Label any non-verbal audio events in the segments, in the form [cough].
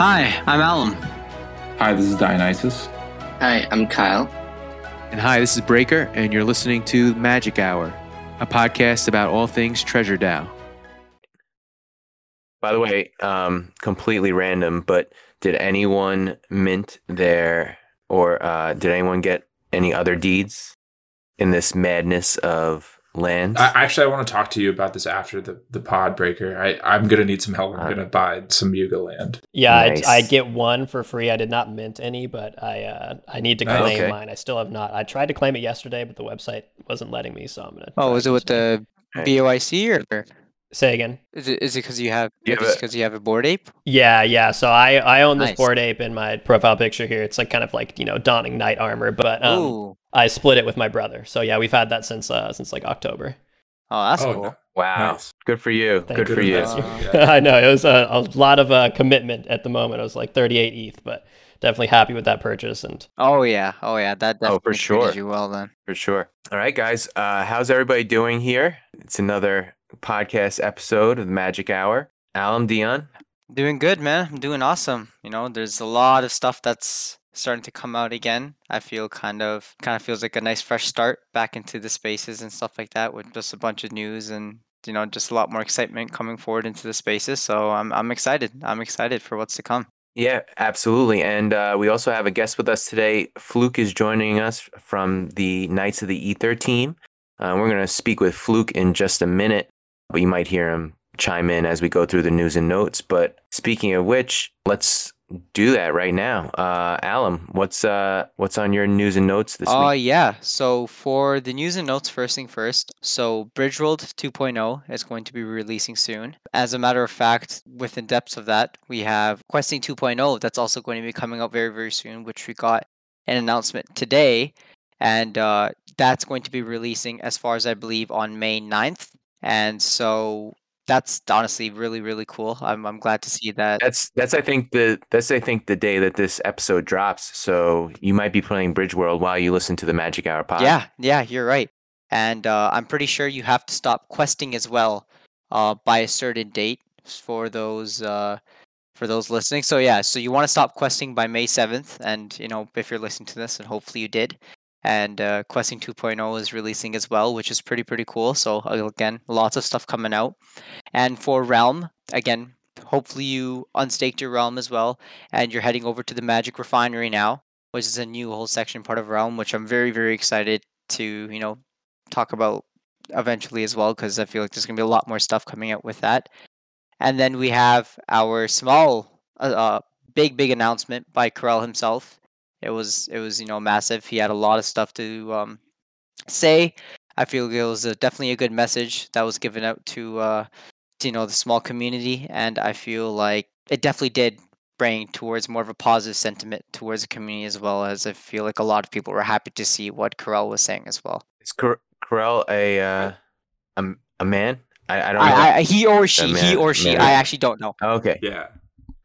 Hi, I'm Alum. Hi, this is Dionysus. Hi, I'm Kyle. And hi, this is Breaker, and you're listening to Magic Hour, a podcast about all things Treasure DAO. By the way, um, completely random, but did anyone mint their, or uh, did anyone get any other deeds in this madness of land? I, actually, I want to talk to you about this after the, the pod breaker. I, I'm going to need some help. I'm Uh, going to buy some Yuga land. Yeah, Nice. I, I get one for free. I did not mint any, but I uh, I need to Oh, claim okay. mine. I still have not. I tried to claim it yesterday, but the website wasn't letting me, so I'm gonna. Oh, try is it with the Right. BOIC or Say again. is it is it because you have You have is because you have a bored ape? Yeah, yeah. So I I own this Nice. bored ape in my profile picture here. It's like kind of like you know donning knight armor, but um, Ooh, I split it with my brother. So yeah, we've had that since uh since like October. oh, that's oh, cool. no. wow, Nice. good for you. Thank good you. for you. Uh, [laughs] yeah. [laughs] I know it was a, a lot of uh, commitment at the moment. It was like 38 ETH, but definitely happy with that purchase. And Oh yeah, oh yeah, that Oh, for treated sure. you well then. For sure. All right, guys. Uh, how's everybody doing here? It's another podcast episode of the Magic Hour. Alum Dion. Doing good, man. I'm doing awesome. You know, there's a lot of stuff that's starting to come out again. I feel kind of kind of feels like a nice fresh start back into the spaces and stuff like that with just a bunch of news and you know just a lot more excitement coming forward into the spaces. So I'm I'm excited. I'm excited for what's to come. Yeah, absolutely. And uh, we also have a guest with us today. Flook is joining us from the Knights of the Ether team. Uh, we're going to speak with Flook in just a minute, but you might hear him chime in as we go through the news and notes. But speaking of which, let's do that right now. Uh, Alum, what's uh, what's on your news and notes this Oh week? yeah. So for the news and notes, first thing first. So Bridgeworld 2.0 is going to be releasing soon. As a matter of fact, within depths of that, we have Questing 2.0 that's also going to be coming out very very soon, which we got an announcement today, and uh, that's going to be releasing as far as I believe on May 9th. And so that's honestly really really cool. I'm I'm glad to see that. That's that's I think the that's I think the day that this episode drops. So you might be playing Bridge World while you listen to the Magic Hour pod. Yeah, yeah, you're right. And uh, I'm pretty sure you have to stop questing as well uh, by a certain date for those uh, for those listening. So yeah, so you want to stop questing by May 7th, and you know if you're listening to this, and hopefully you did. And uh, Questing 2.0 is releasing as well, which is pretty pretty cool. So uh, again, lots of stuff coming out. And for Realm, again, hopefully you unstaked your Realm as well, and you're heading over to the Magic Refinery now, which is a new whole section part of Realm, which I'm very very excited to you know talk about eventually as well because I feel like there's gonna be a lot more stuff coming out with that. And then we have our small, uh, uh, big big announcement by Karel himself. It was it was you know massive. He had a lot of stuff to um, say. I feel it was a, definitely a good message that was given out to, uh, to you know the small community, and I feel like it definitely did bring towards more of a positive sentiment towards the community as well as I feel like a lot of people were happy to see what Karel was saying as well. Is Cor- Karel a uh, a a man? I, I don't know. I, I, he or she, he or she. man. I actually don't know. Okay, Yeah.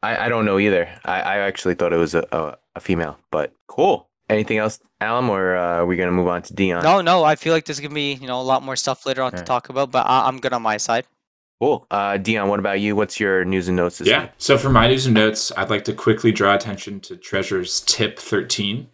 I, I don't know either. I, I actually thought it was a, a, a female, but cool. Anything else, Alum, or uh, are we gonna move on to Dion? No, no. I feel like there's gonna be you know a lot more stuff later on to Alright. talk about, but I, I'm good on my side. Cool. Uh, Dion, what about you? What's your news and notes this Yeah. week? So for my news and notes, I'd like to quickly draw attention to Treasure's Tip 13.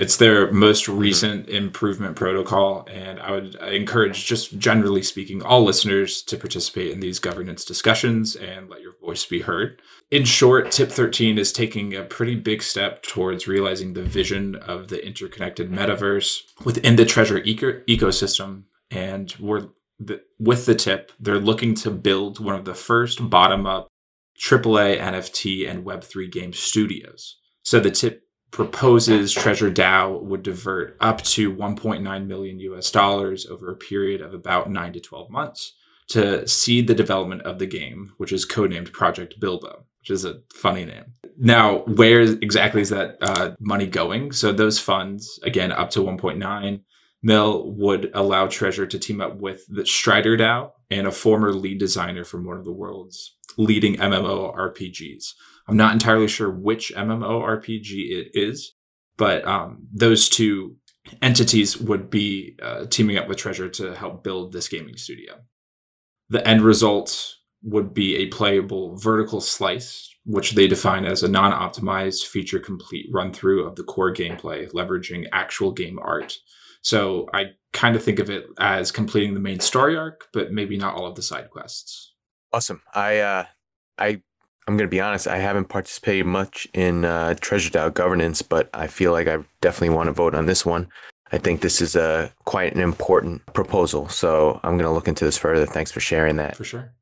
It's their most mm-hmm. recent improvement protocol, and I would encourage, just generally speaking, all listeners to participate in these governance discussions and let your voice be heard. In short, Tip 13 is taking a pretty big step towards realizing the vision of the interconnected metaverse within the Treasure eco- ecosystem, and we're the, with the tip, they're looking to build one of the first bottom up AAA NFT and Web3 game studios. So the tip proposes Treasure DAO would divert up to 1.9 million US dollars over a period of about 9 to 12 months to seed the development of the game, which is codenamed Project Bilbo, which is a funny name. Now, where exactly is that uh, money going? So those funds, again, up to 1.9 mil, would allow Treasure to team up with the Strider DAO and a former lead designer from one of the world's leading MMO RPGs. I'm not entirely sure which MMO RPG it is, but um, those two entities would be uh, teaming up with Treasure to help build this gaming studio. The end result would be a playable vertical slice, which they define as a non optimized, feature complete run through of the core gameplay, leveraging actual game art. So I kind of think of it as completing the main story arc, but maybe not all of the side quests. Awesome. I uh, I I'm gonna be honest. I haven't participated much in uh, Treasure DAO governance, but I feel like I definitely want to vote on this one. I think this is a quite an important proposal, so I'm gonna look into this further. Thanks for sharing that. For sure.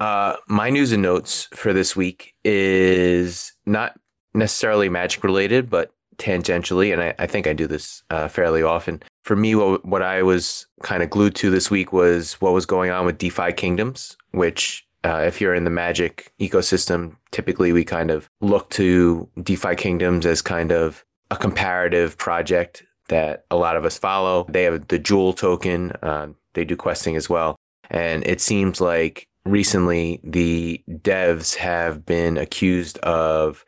Uh, my news and notes for this week is not necessarily magic related, but tangentially, and I, I think I do this uh, fairly often. For me, what, what I was kind of glued to this week was what was going on with DeFi Kingdoms, which, uh, if you're in the magic ecosystem, typically we kind of look to DeFi Kingdoms as kind of a comparative project that a lot of us follow. They have the Jewel token, uh, they do questing as well. And it seems like recently the devs have been accused of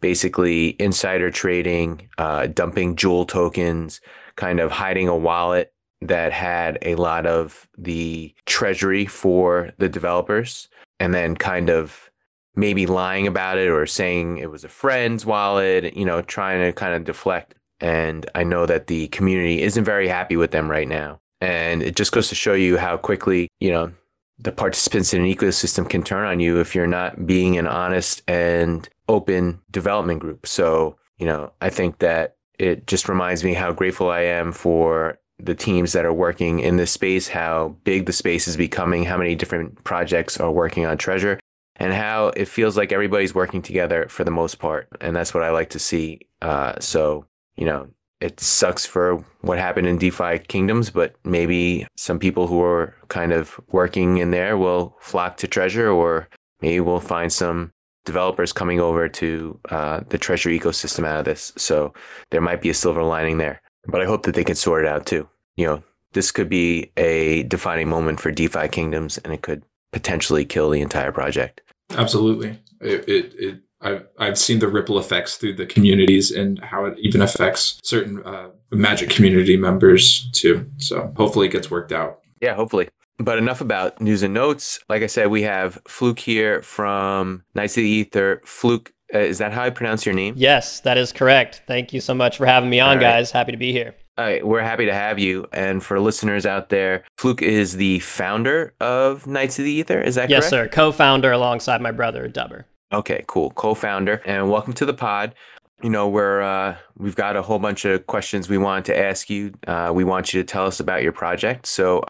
basically insider trading, uh, dumping Jewel tokens, kind of hiding a wallet that had a lot of the treasury for the developers, and then kind of maybe lying about it or saying it was a friend's wallet, you know, trying to kind of deflect. And I know that the community isn't very happy with them right now. And it just goes to show you how quickly, you know, the participants in an ecosystem can turn on you if you're not being an honest and open development group. So, you know, I think that it just reminds me how grateful I am for the teams that are working in this space, how big the space is becoming, how many different projects are working on Treasure, and how it feels like everybody's working together for the most part. And that's what I like to see. Uh, so, you know, it sucks for what happened in DeFi kingdoms, but maybe some people who are kind of working in there will flock to Treasure, or maybe we'll find some developers coming over to uh, the Treasure ecosystem out of this. So there might be a silver lining there. But I hope that they can sort it out too. You know, this could be a defining moment for DeFi kingdoms, and it could potentially kill the entire project. Absolutely. It, it, it I've, I've seen the ripple effects through the communities and how it even affects certain uh, magic community members too. So hopefully it gets worked out. Yeah, hopefully. But enough about news and notes. Like I said, we have Flook here from Knights of the Ether. Flook, uh, is that how I pronounce your name? Yes, that is correct. Thank you so much for having me on, right. guys. Happy to be here. All right, we're happy to have you. And for listeners out there, Flook is the founder of Knights of the Ether. Is that yes, correct? Yes, sir. Co founder alongside my brother, Dubber. Okay, cool. Co-founder, and welcome to the pod. You know, we're uh, we've got a whole bunch of questions we wanted to ask you. Uh, we want you to tell us about your project. So,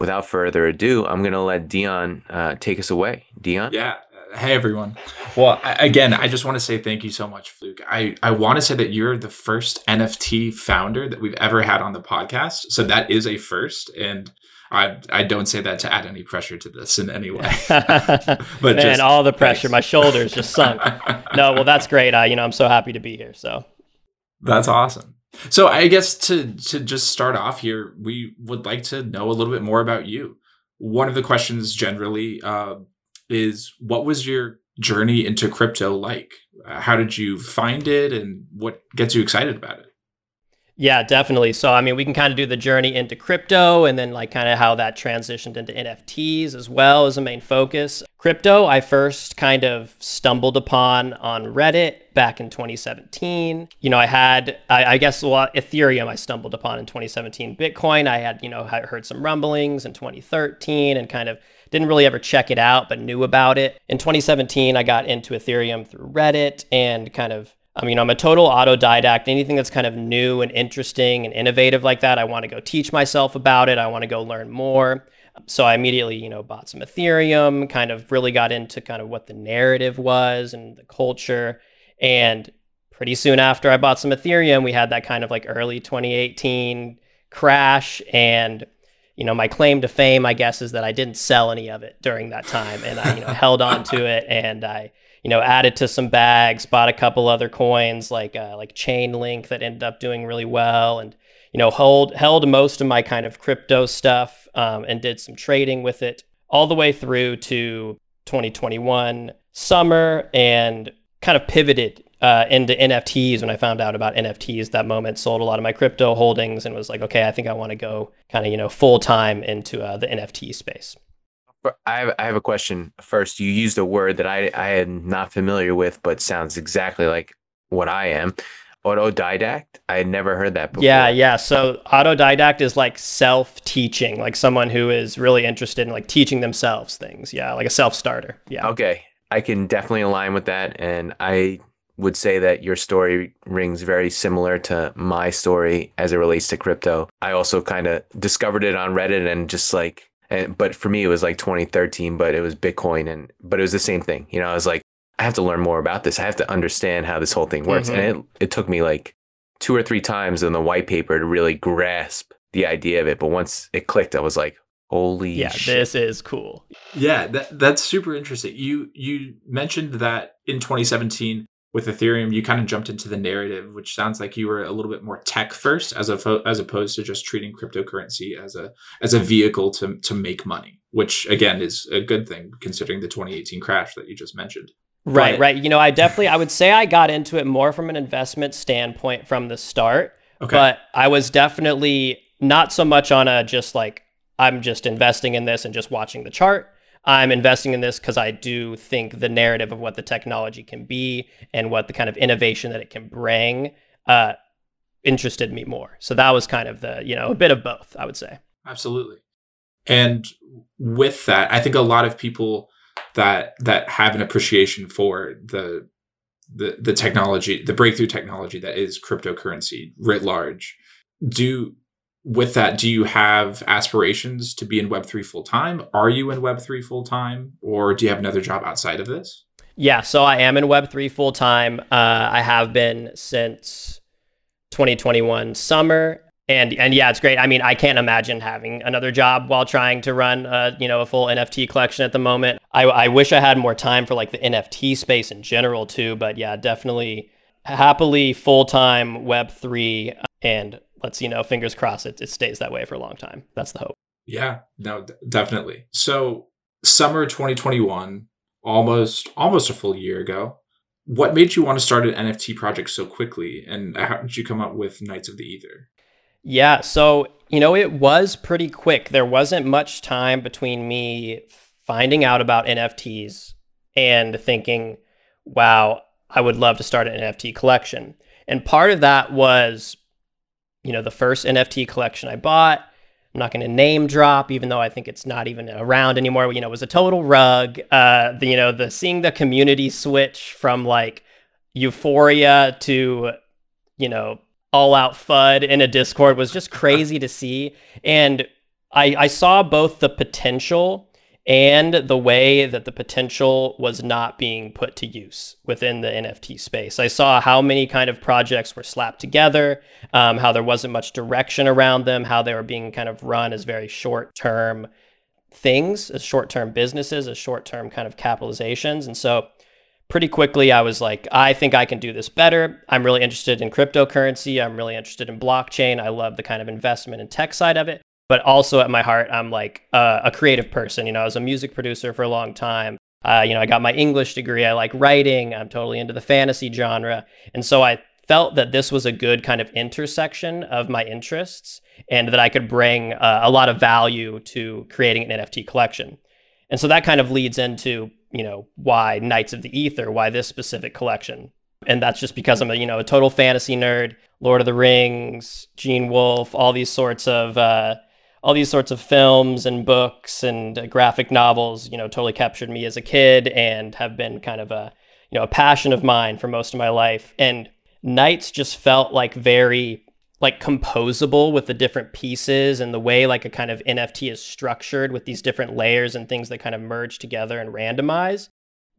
without further ado, I'm going to let Dion uh, take us away. Dion. Yeah. Hey everyone. Well, I, again, I just want to say thank you so much, Flook. I, I want to say that you're the first NFT founder that we've ever had on the podcast. So that is a first. And I I don't say that to add any pressure to this in any way. [laughs] but man, just, all the pressure, thanks. my shoulders just sunk. [laughs] no, well, that's great. I you know I'm so happy to be here. So that's awesome. So I guess to to just start off here, we would like to know a little bit more about you. One of the questions generally uh, is, what was your journey into crypto like? Uh, how did you find it, and what gets you excited about it? Yeah, definitely. So, I mean, we can kind of do the journey into crypto and then like kind of how that transitioned into NFTs as well as a main focus. Crypto, I first kind of stumbled upon on Reddit back in 2017. You know, I had, I, I guess, well, Ethereum I stumbled upon in 2017. Bitcoin, I had, you know, I heard some rumblings in 2013 and kind of didn't really ever check it out, but knew about it. In 2017, I got into Ethereum through Reddit and kind of you know, I'm a total autodidact. Anything that's kind of new and interesting and innovative like that, I want to go teach myself about it. I want to go learn more. So I immediately, you know, bought some Ethereum, kind of really got into kind of what the narrative was and the culture. And pretty soon after I bought some Ethereum, we had that kind of like early 2018 crash. And, you know, my claim to fame, I guess, is that I didn't sell any of it during that time. And I, you know, held on to it and I, you know, added to some bags, bought a couple other coins like uh, like Chainlink that ended up doing really well, and you know, hold held most of my kind of crypto stuff um, and did some trading with it all the way through to 2021 summer and kind of pivoted uh, into NFTs when I found out about NFTs. That moment, sold a lot of my crypto holdings and was like, okay, I think I want to go kind of you know full time into uh, the NFT space. I have, I have a question first. You used a word that I, I am not familiar with, but sounds exactly like what I am. Autodidact. I had never heard that before. Yeah, yeah. So autodidact is like self-teaching, like someone who is really interested in like teaching themselves things. Yeah, like a self-starter. Yeah. Okay. I can definitely align with that. And I would say that your story rings very similar to my story as it relates to crypto. I also kind of discovered it on Reddit and just like and, but for me, it was like 2013, but it was Bitcoin and, but it was the same thing. You know, I was like, I have to learn more about this. I have to understand how this whole thing works. Mm-hmm. And it, it took me like two or three times in the white paper to really grasp the idea of it. But once it clicked, I was like, holy yeah, shit. this is cool. Yeah, that, that's super interesting. You, you mentioned that in 2017, with Ethereum, you kind of jumped into the narrative, which sounds like you were a little bit more tech first, as a as opposed to just treating cryptocurrency as a as a vehicle to to make money, which again is a good thing considering the 2018 crash that you just mentioned. Right, but, right. You know, I definitely I would say I got into it more from an investment standpoint from the start, okay. but I was definitely not so much on a just like I'm just investing in this and just watching the chart. I'm investing in this because I do think the narrative of what the technology can be and what the kind of innovation that it can bring uh, interested me more. So that was kind of the, you know, a bit of both, I would say. Absolutely. And with that, I think a lot of people that that have an appreciation for the the the technology, the breakthrough technology that is cryptocurrency writ large, do with that, do you have aspirations to be in Web3 full time? Are you in Web3 full time, or do you have another job outside of this? Yeah, so I am in Web3 full time. Uh, I have been since 2021 summer. And and yeah, it's great. I mean, I can't imagine having another job while trying to run you know a full NFT collection at the moment. I, I wish I had more time for like the NFT space in general too. But yeah, definitely happily full time Web three and let's you know fingers crossed it, it stays that way for a long time. That's the hope. Yeah no d- definitely. So summer 2021 almost almost a full year ago what made you want to start an nft project so quickly? And how did you come up with knights of the ether? Yeah so you know it was pretty quick. There wasn't much time between me finding out about nfts and thinking wow i would love to start an nft collection. And part of that was you know, the first NFT collection I bought. I'm not going to name drop, even though I think it's not even around anymore. You know, it was a total rug. Uh, the, you know, the seeing the community switch from like euphoria to, you know, all out FUD in a Discord was just crazy to see. And I, I saw both the potential and the way that the potential was not being put to use within the NFT space. I saw how many kind of projects were slapped together, um, how there wasn't much direction around them, how they were being kind of run as very short term things, as short term businesses, as short term kind of capitalizations. And so pretty quickly I was like, I think I can do this better. I'm really interested in cryptocurrency. I'm really interested in blockchain. I love the kind of investment and tech side of it but also at my heart, I'm like uh, a creative person. You know, I was a music producer for a long time. Uh, you know, I got my English degree. I like writing. I'm totally into the fantasy genre. And so I felt that this was a good kind of intersection of my interests and that I could bring uh, a lot of value to creating an NFT collection. And so that kind of leads into, you know, why Knights of the Ether, why this specific collection. And that's just because I'm a, you know, a total fantasy nerd, Lord of the Rings, Gene Wolfe, all these sorts of uh, all these sorts of films and books and uh, graphic novels, you know, totally captured me as a kid and have been kind of a, you know, a passion of mine for most of my life. And Knights just felt like very like composable with the different pieces and the way like a kind of NFT is structured with these different layers and things that kind of merge together and randomize.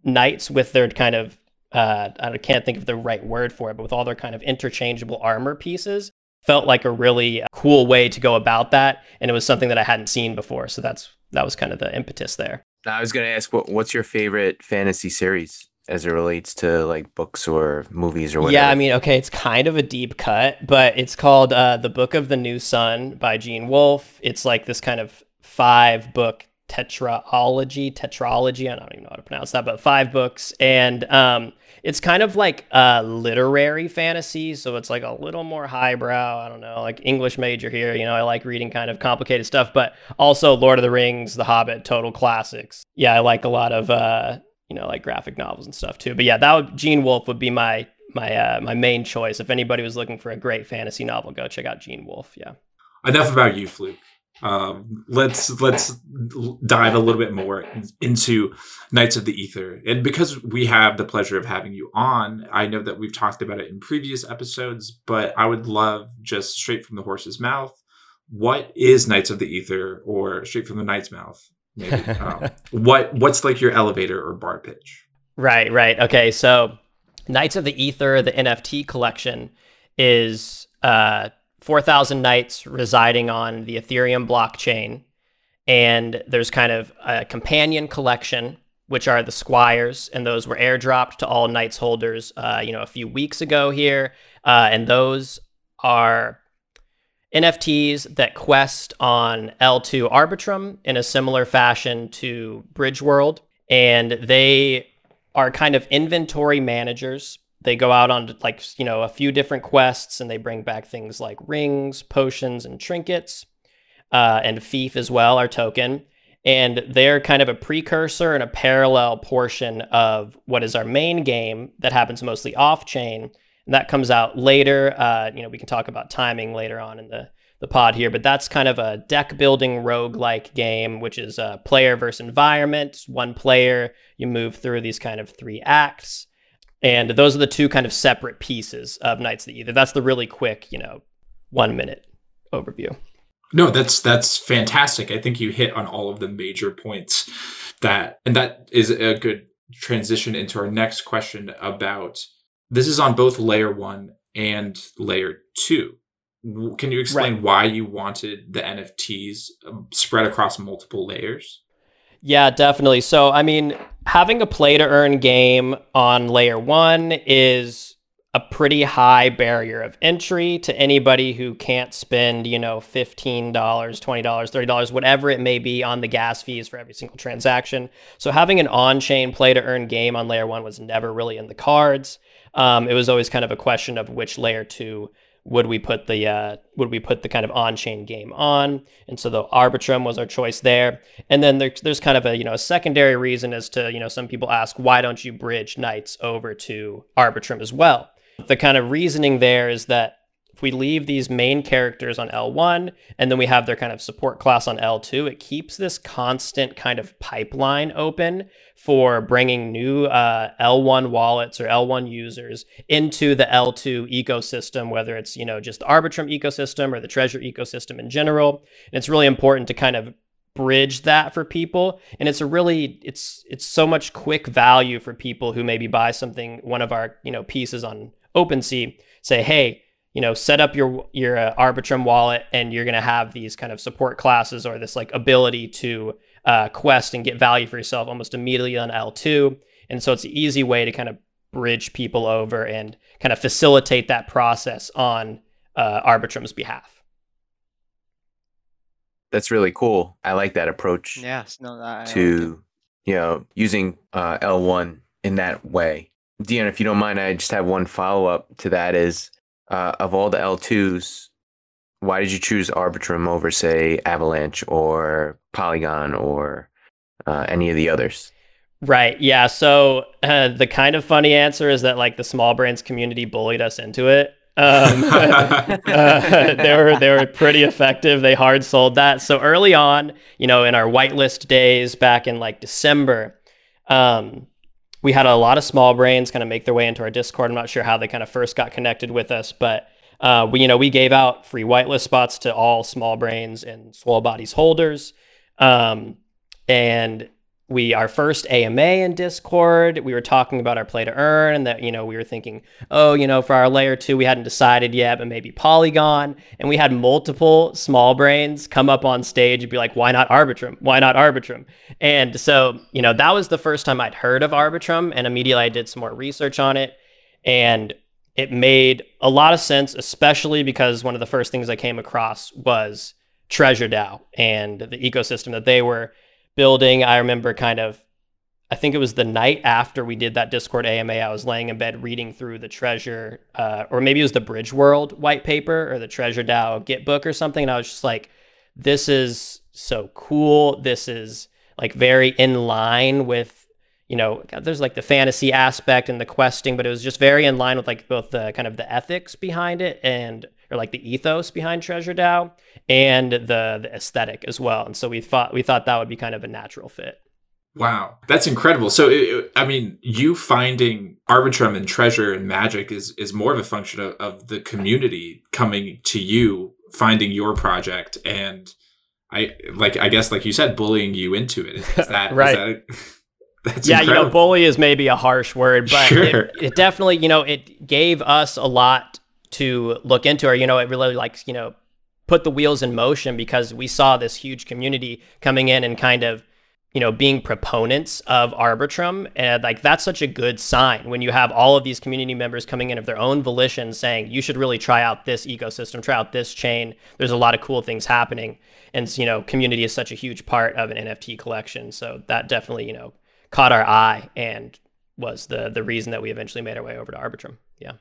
Knights with their kind of uh, I can't think of the right word for it, but with all their kind of interchangeable armor pieces, felt like a really cool way to go about that and it was something that i hadn't seen before so that's that was kind of the impetus there i was going to ask what, what's your favorite fantasy series as it relates to like books or movies or whatever yeah i mean okay it's kind of a deep cut but it's called uh, the book of the new sun by gene wolfe it's like this kind of five book tetraology, tetralogy. I don't even know how to pronounce that, but five books. And um, it's kind of like a literary fantasy. So it's like a little more highbrow. I don't know, like English major here. You know, I like reading kind of complicated stuff, but also Lord of the Rings, The Hobbit, total classics. Yeah, I like a lot of, uh, you know, like graphic novels and stuff too. But yeah, that would, Gene Wolfe would be my my uh, my main choice. If anybody was looking for a great fantasy novel, go check out Gene Wolfe. Yeah. Enough about you, Flook. Um, let's let's dive a little bit more into Knights of the Ether, and because we have the pleasure of having you on, I know that we've talked about it in previous episodes, but I would love just straight from the horse's mouth. What is Knights of the Ether, or straight from the Knight's mouth? Maybe. [laughs] um, what what's like your elevator or bar pitch? Right, right. Okay, so Knights of the Ether, the NFT collection, is uh, 4,000 knights residing on the Ethereum blockchain. And there's kind of a companion collection, which are the squires, and those were airdropped to all knights holders, uh, you know, a few weeks ago here. Uh, and those are NFTs that quest on L2 Arbitrum in a similar fashion to Bridge World. And they are kind of inventory managers they go out on like you know a few different quests and they bring back things like rings potions and trinkets uh, and fief as well our token. And they're kind of a precursor and a parallel portion of what is our main game that happens mostly off chain and that comes out later uh, you know we can talk about timing later on in the the pod here but that's kind of a deck building rogue like game which is a player versus environment. One player you move through these kind of three acts and those are the two kind of separate pieces of Knights of the Ether. That's the really quick, you know, one minute overview. No, that's that's fantastic. I think you hit on all of the major points that and that is a good transition into our next question about this is on both layer 1 and layer 2. Can you explain right. why you wanted the NFTs um, spread across multiple layers? Yeah, definitely. So, I mean, having a play to earn game on layer one is a pretty high barrier of entry to anybody who can't spend, you know, $15, $20, $30, whatever it may be on the gas fees for every single transaction. So having an on-chain play to earn game on layer one was never really in the cards. Um, it was always kind of a question of which layer two would we put the uh, would we put the kind of on-chain game on? And so the arbitrum was our choice there. And then there, there's kind of a you know a secondary reason as to you know some people ask why don't you bridge knights over to arbitrum as well? The kind of reasoning there is that we leave these main characters on L1 and then we have their kind of support class on L2, it keeps this constant kind of pipeline open for bringing new uh, L1 wallets or L1 users into the L2 ecosystem, whether it's, you know, just the Arbitrum ecosystem or the Treasure ecosystem in general. And it's really important to kind of bridge that for people and it's a really it's it's so much quick value for people who maybe buy something one of our you know pieces on OpenSea say hey you know, set up your your uh, Arbitrum wallet, and you're going to have these kind of support classes or this like ability to uh, quest and get value for yourself almost immediately on L2. And so it's an easy way to kind of bridge people over and kind of facilitate that process on uh, Arbitrum's behalf. That's really cool. I like that approach. Yes, no, I to like you know using uh, L1 in that way. Dion, if you don't mind, I just have one follow up to that. Is uh, of all the L2s, why did you choose Arbitrum over, say, Avalanche or Polygon or uh, any of the others? Right. Yeah. So uh, the kind of funny answer is that like the Smol Brains community bullied us into it. Um, [laughs] uh, they were they were pretty effective. They hard sold that. So early on, you know, in our whitelist days back in like December, um, we had a lot of Smol Brains kind of make their way into our Discord. I'm not sure how they kind of first got connected with us, but uh, we, you know, we gave out free whitelist spots to all Smol Brains and swole bodies holders. Um, and we our first AMA in Discord, we were talking about our play to earn and that you know we were thinking, oh, you know, for our layer 2 we hadn't decided yet, but maybe Polygon, and we had multiple Smol Brains come up on stage and be like, why not Arbitrum? Why not Arbitrum? And so, you know, that was the first time I'd heard of Arbitrum and immediately I did some more research on it and it made a lot of sense especially because one of the first things I came across was Treasure DAO and the ecosystem that they were building. I remember kind of, I think it was the night after we did that Discord AMA, I was laying in bed reading through the Treasure, uh, or maybe it was the Bridge World white paper or the Treasure DAO Git book or something. And I was just like, this is so cool. This is like very in line with you know, there's like the fantasy aspect and the questing, but it was just very in line with like both the kind of the ethics behind it and or like the ethos behind Treasure DAO and the the aesthetic as well. And so we thought we thought that would be kind of a natural fit. Wow, that's incredible. So, it, I mean, you finding Arbitrum and Treasure and Magic is is more of a function of, of the community coming to you, finding your project, and I like I guess like you said, bullying you into it. Is, is that right? Is that, [laughs] that's yeah, incredible. you know, bully is maybe a harsh word, but sure. it, it definitely, you know, it gave us a lot to look into, or you know, it really like you know put the wheels in motion because we saw this huge community coming in and kind of you know, being proponents of Arbitrum. And like that's such a good sign when you have all of these community members coming in of their own volition saying, you should really try out this ecosystem, try out this chain. There's a lot of cool things happening. And, you know, community is such a huge part of an NFT collection. So that definitely, you know, caught our eye and was the the reason that we eventually made our way over to Arbitrum. Yeah.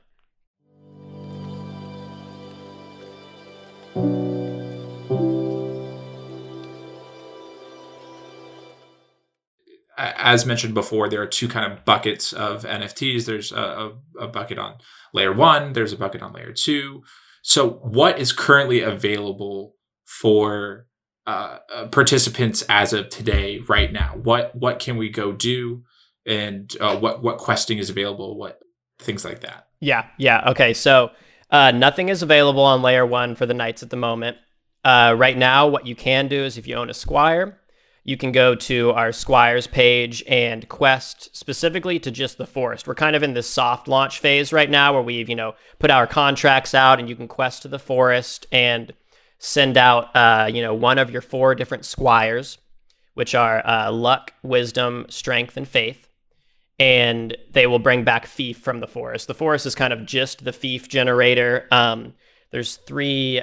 As mentioned before, there are two kind of buckets of NFTs. There's a, a, bucket on layer one, there's a bucket on layer two. So, what is currently available for uh, uh, participants as of today, right now? What what can we go do, and uh, what what questing is available? What things like that? Yeah, yeah. Okay, so uh, nothing is available on layer one for the knights at the moment. Uh, right now, what you can do is if you own a squire, you can go to our Squires page and quest specifically to just the forest. We're kind of in this soft launch phase right now where we've, you know, put our contracts out and you can quest to the forest and send out, uh, you know, one of your four different Squires, which are uh, luck, wisdom, strength, and faith. And they will bring back fief from the forest. The forest is kind of just the fief generator. Um, there's three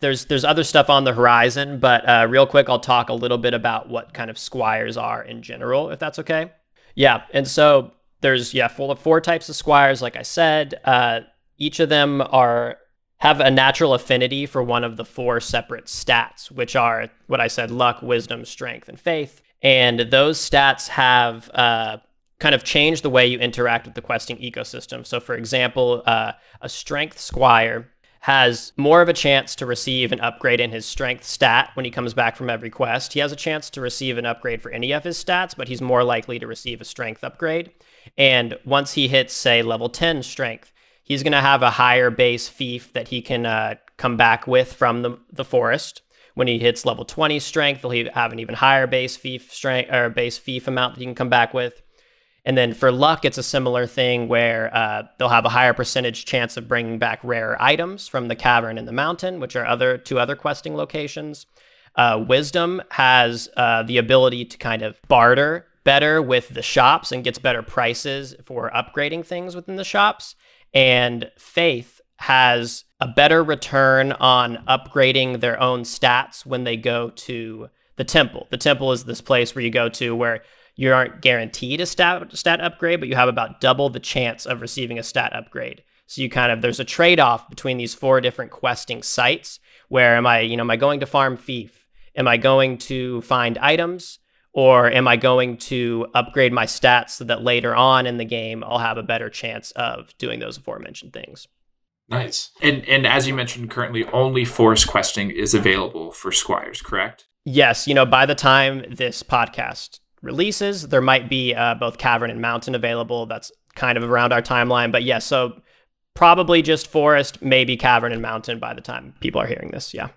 there's there's other stuff on the horizon, but uh, real quick, I'll talk a little bit about what kind of squires are in general, if that's okay. Yeah, and so there's yeah full of four types of squires, like I said. Uh, each of them are have a natural affinity for one of the four separate stats, which are what I said: luck, wisdom, strength, and faith. And those stats have uh, kind of change the way you interact with the questing ecosystem. So, for example, uh, a strength squire has more of a chance to receive an upgrade in his strength stat when he comes back from every quest. He has a chance to receive an upgrade for any of his stats, but he's more likely to receive a strength upgrade. And once he hits, say, level 10 strength, he's going to have a higher base fief that he can uh, come back with from the, the forest. When he hits level 20 strength, he'll have an even higher base fief strength or base fief amount that he can come back with. And then for luck, it's a similar thing where uh, they'll have a higher percentage chance of bringing back rare items from the cavern and the mountain, which are other two other questing locations. Uh, wisdom has uh, the ability to kind of barter better with the shops and gets better prices for upgrading things within the shops. And faith has a better return on upgrading their own stats when they go to the temple. The temple is this place where you go to where you aren't guaranteed a stat stat upgrade, but you have about double the chance of receiving a stat upgrade. So you kind of there's a trade-off between these four different questing sites. Where am I, you know, am I going to farm fief? Am I going to find items? Or am I going to upgrade my stats so that later on in the game I'll have a better chance of doing those aforementioned things? Nice. And and as you mentioned, currently only forest questing is available for squires, correct? Yes. You know, by the time this podcast releases. There might be uh, both Cavern and Mountain available. That's kind of around our timeline. But yeah, so probably just Forest, maybe Cavern and Mountain by the time people are hearing this. Yeah.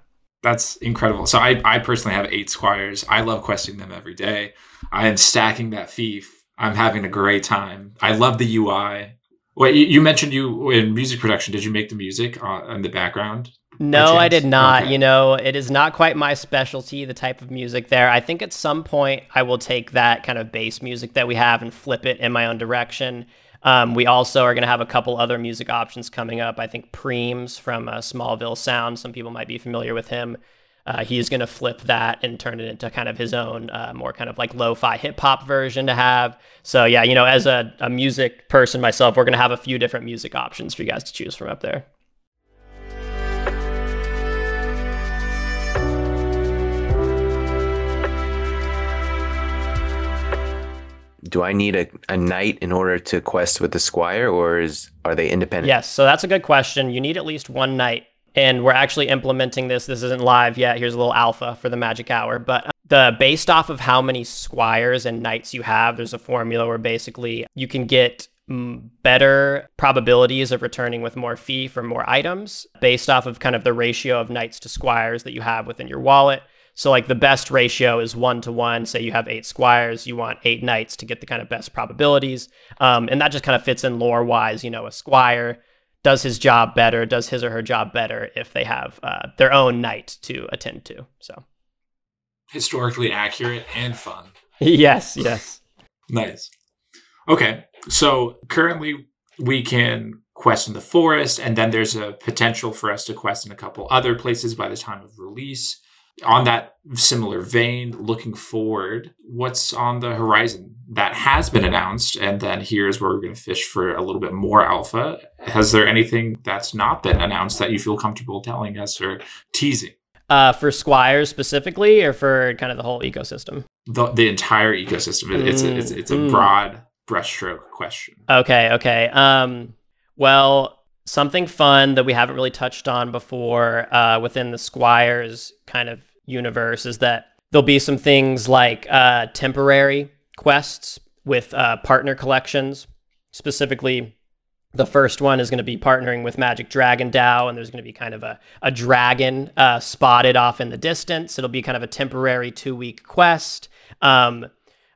That's incredible. So I, I personally have eight squires. I love questing them every day. I am stacking that fief. I'm having a great time. I love the UI. Wait, you, mentioned you in music production. Did you make the music uh, in the background? No, I did not. Okay. You know, it is not quite my specialty, the type of music there. I think at some point I will take that kind of bass music that we have and flip it in my own direction. Um, we also are going to have a couple other music options coming up. I think Preems from uh, Smallville Sound, some people might be familiar with him. uh, he's going to flip that and turn it into kind of his own uh, more kind of like lo-fi hip-hop version to have so yeah you know as a, a music person myself we're going to have a few different music options for you guys to choose from up there do I need a, a knight in order to quest with the squire, or is are they independent? Yes, so that's a good question. You need at least one knight, and we're actually implementing this. This isn't live yet. Here's a little alpha for the magic hour, but uh, the based off of how many squires and knights you have, there's a formula where basically you can get better probabilities of returning with more fief for more items based off of kind of the ratio of knights to squires that you have within your wallet. So like the best ratio is one to one. Say you have eight squires, you want eight knights to get the kind of best probabilities, um, and that just kind of fits in lore wise. You know, a squire does his job better, does his or her job better if they have uh, their own knight to attend to. So historically accurate and fun. [laughs] yes, yes. nice. Okay, so currently we can quest in the forest, and then there's a potential for us to quest in a couple other places by the time of release on that similar vein, looking forward, what's on the horizon that has been announced? And then here's where we're going to fish for a little bit more alpha. Has there anything that's not been announced that you feel comfortable telling us or teasing? Uh, for Squires specifically, or for kind of the whole ecosystem? The, the entire ecosystem. It's, mm, it's, it's a mm. broad brushstroke question. Okay, okay. Um, well, something fun that we haven't really touched on before uh, within the Squires kind of universe is that there'll be some things like uh, temporary quests with uh, partner collections. Specifically, the first one is going to be partnering with Magic Dragon DAO, and there's going to be kind of a, a dragon uh, spotted off in the distance. It'll be kind of a temporary two week quest. Um,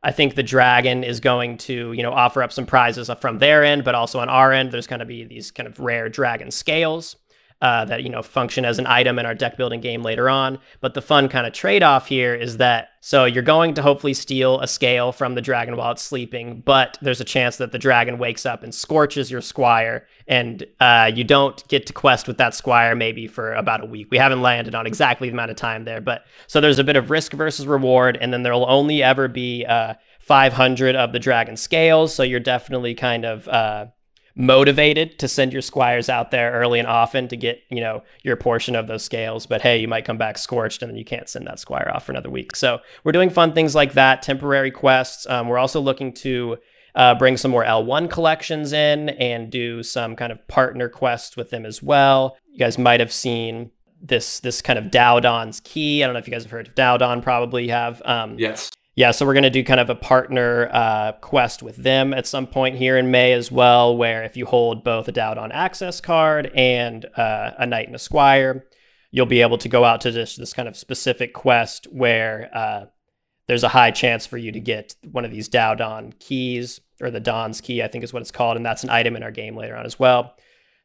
I think the dragon is going to, you know, offer up some prizes from their end, but also on our end, there's going to be these kind of rare dragon scales uh, that you know function as an item in our deck building game later on. But the fun kind of trade off here is that so you're going to hopefully steal a scale from the dragon while it's sleeping, but there's a chance that the dragon wakes up and scorches your squire, and uh, you don't get to quest with that squire maybe for about a week. We haven't landed on exactly the amount of time there, but so there's a bit of risk versus reward, and then there will only ever be uh, 500 of the dragon scales, so you're definitely kind of uh, motivated to send your squires out there early and often to get you know your portion of those scales but hey you might come back scorched and then you can't send that squire off for another week so we're doing fun things like that temporary quests um, we're also looking to uh, bring some more l1 collections in and do some kind of partner quests with them as well you guys might have seen this this kind of Dowdon's key. I don't know if you guys have heard of Dowdon. Probably have. Um, yes yeah, so we're going to do kind of a partner uh, quest with them at some point here in May as well, where if you hold both a Dowdon Access card and uh, a Knight and a Squire, you'll be able to go out to this, this kind of specific quest where uh, there's a high chance for you to get one of these Dowdon keys, or the Don's key, I think is what it's called, and that's an item in our game later on as well.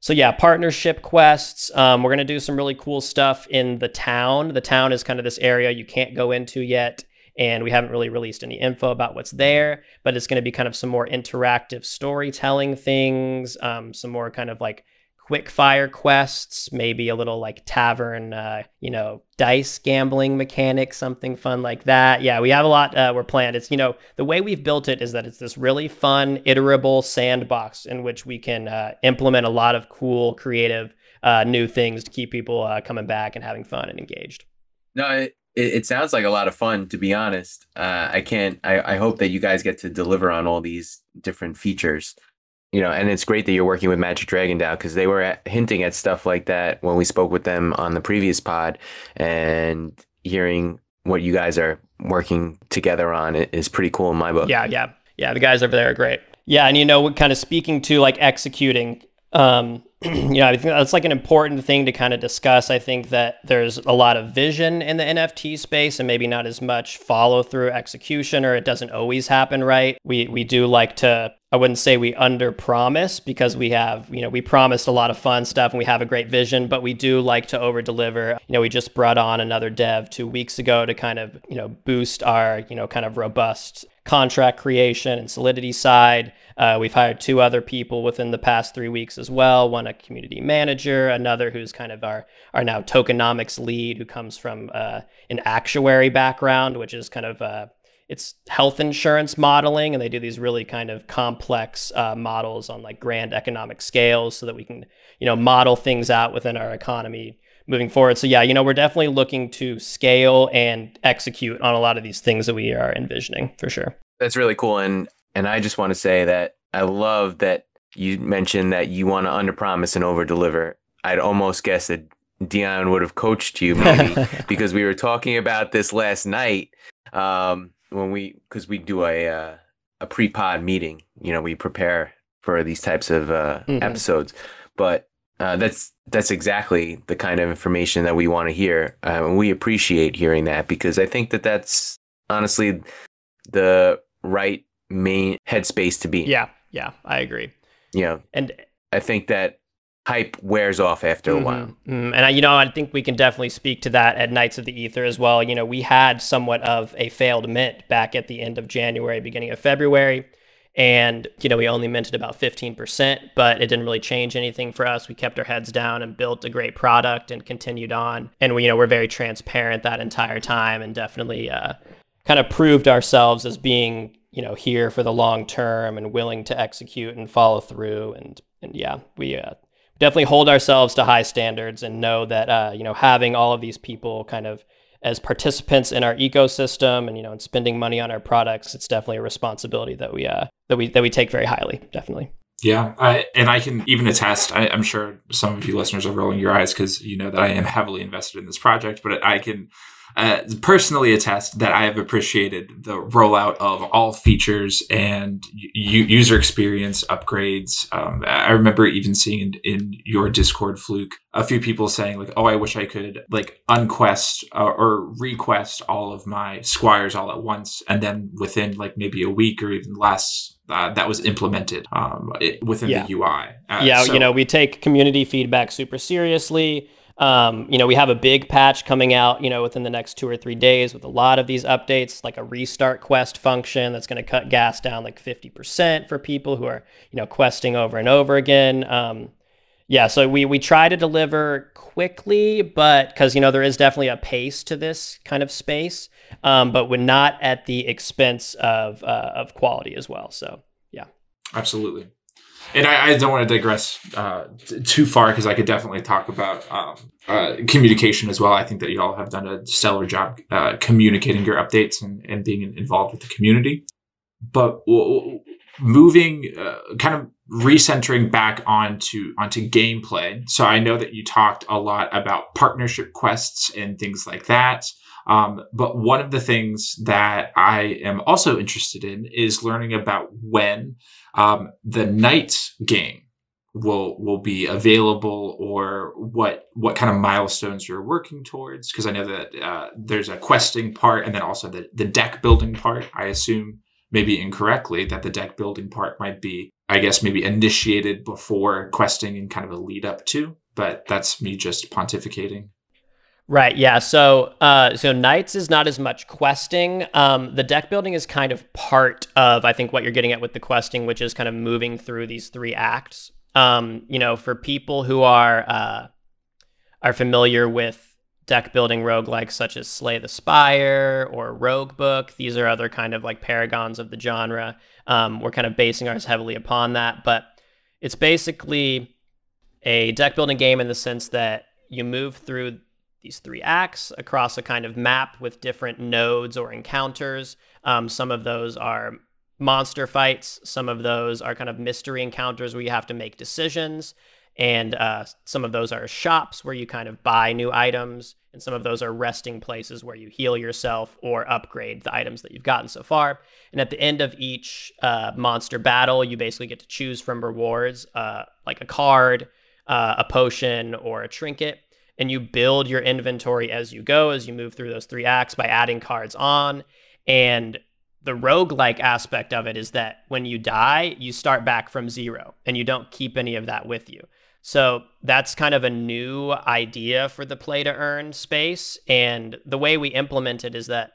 So yeah, partnership quests. Um, we're going to do some really cool stuff in the town. The town is kind of this area you can't go into yet and we haven't really released any info about what's there but it's going to be kind of some more interactive storytelling things um, some more kind of like quick fire quests maybe a little like tavern uh, you know dice gambling mechanic something fun like that. Yeah we have a lot uh, we're planned. It's you know the way we've built it is that it's this really fun iterable sandbox in which we can uh, implement a lot of cool creative uh, new things to keep people uh, coming back and having fun and engaged. No, it, it sounds like a lot of fun, to be honest. Uh, I can't. I, I hope that you guys get to deliver on all these different features. You know, and it's great that you're working with Magic Dragon DAO because they were at, hinting at stuff like that when we spoke with them on the previous pod, and hearing what you guys are working together on is pretty cool in my book. Yeah, yeah, yeah. The guys over there are great. Yeah, and you know, kind of speaking to like executing um, [clears throat] you know, I think that's like an important thing to kind of discuss. I think that there's a lot of vision in the NFT space and maybe not as much follow through execution or it doesn't always happen right. We we do like to I wouldn't say we under promise because we have, you know, we promised a lot of fun stuff and we have a great vision, but we do like to over deliver. You know, we just brought on another dev 2 weeks ago to kind of, you know, boost our, you know, kind of robust contract creation and solidity side. Uh, we've hired two other people within the past three weeks as well. One a community manager, another who's kind of our our now tokenomics lead, who comes from uh, an actuary background, which is kind of uh, it's health insurance modeling, and they do these really kind of complex uh, models on like grand economic scales, so that we can you know model things out within our economy moving forward. So yeah, you know we're definitely looking to scale and execute on a lot of these things that we are envisioning for sure. That's really cool, and and I just want to say that I love that you mentioned that you want to underpromise and overdeliver. I'd almost guess that Dion would have coached you maybe [laughs] because we were talking about this last night um, when we because we do a uh, a pre pod meeting. You know, we prepare for these types of uh, mm-hmm. episodes, but uh, that's that's exactly the kind of information that we want to hear, uh, and we appreciate hearing that because I think that that's honestly the right main headspace to be. Yeah, yeah, I agree. Yeah, and I think that hype wears off after mm-hmm, a while. Mm-hmm. And I, you know, I think we can definitely speak to that at Knights of the Ether as well. You know, we had somewhat of a failed mint back at the end of January, beginning of February. And, you know, we only minted about 15%, but it didn't really change anything for us. We kept our heads down and built a great product and continued on. And we, you know, we're very transparent that entire time and definitely uh, kind of proved ourselves as being you know here for the long term and willing to execute and follow through and and yeah we uh, definitely hold ourselves to high standards and know that uh, you know having all of these people kind of as participants in our ecosystem and you know and spending money on our products it's definitely a responsibility that we uh, that we that we take very highly definitely yeah, I, and I can even attest. I, am sure some of you listeners are rolling your eyes because you know that I am heavily invested in this project. But I can uh, personally attest that I have appreciated the rollout of all features and u- user experience upgrades. Um, I remember even seeing in, in, your Discord, Flook, a few people saying like, "Oh, I wish I could like unquest uh, or request all of my squires all at once," and then within like maybe a week or even less. Uh, that was implemented um, it, within yeah. the UI. Uh, yeah, so- you know, we take community feedback super seriously um, you know, we have a big patch coming out, you know, within the next two or three days with a lot of these updates, like a restart quest function that's going to cut gas down like 50% for people who are, you know, questing over and over again. Um, yeah, so we we try to deliver quickly, but because you know there is definitely a pace to this kind of space, um, but we're not at the expense of uh, of quality as well. So yeah, absolutely and I, I, don't want to digress uh, t- too far because I could definitely talk about um, uh, communication as well. I think that you all have done a stellar job uh, communicating your updates and, and being involved with the community. But w- moving, uh, kind of recentering back onto onto gameplay. So I know that you talked a lot about partnership quests and things like that. Um, but one of the things that I am also interested in is learning about when um, the knight game will will be available or what what kind of milestones you're working towards. Because i know that uh, there's a questing part and then also the, the deck building part. I assume maybe incorrectly that the deck building part might be i guess maybe initiated before questing and kind of a lead up to but that's me just pontificating Right. Yeah. So, uh, so Knights is not as much questing. Um, the deck building is kind of part of, I think, what you're getting at with the questing, which is kind of moving through these three acts. Um, you know, for people who are uh, are familiar with deck building roguelikes such as Slay the Spire or Roguebook, these are other kind of like paragons of the genre. Um, we're kind of basing ours heavily upon that, but it's basically a deck building game in the sense that you move through these three acts across a kind of map with different nodes or encounters. Um, some of those are monster fights, some of those are kind of mystery encounters where you have to make decisions, and uh, some of those are shops where you kind of buy new items, and some of those are resting places where you heal yourself or upgrade the items that you've gotten so far. And at the end of each uh, monster battle, you basically get to choose from rewards uh, like a card, uh, a potion, or a trinket and you build your inventory as you go as you move through those three acts by adding cards on and the rogue-like aspect of it is that when you die you start back from zero and you don't keep any of that with you so that's kind of a new idea for the play to earn space and the way we implement it is that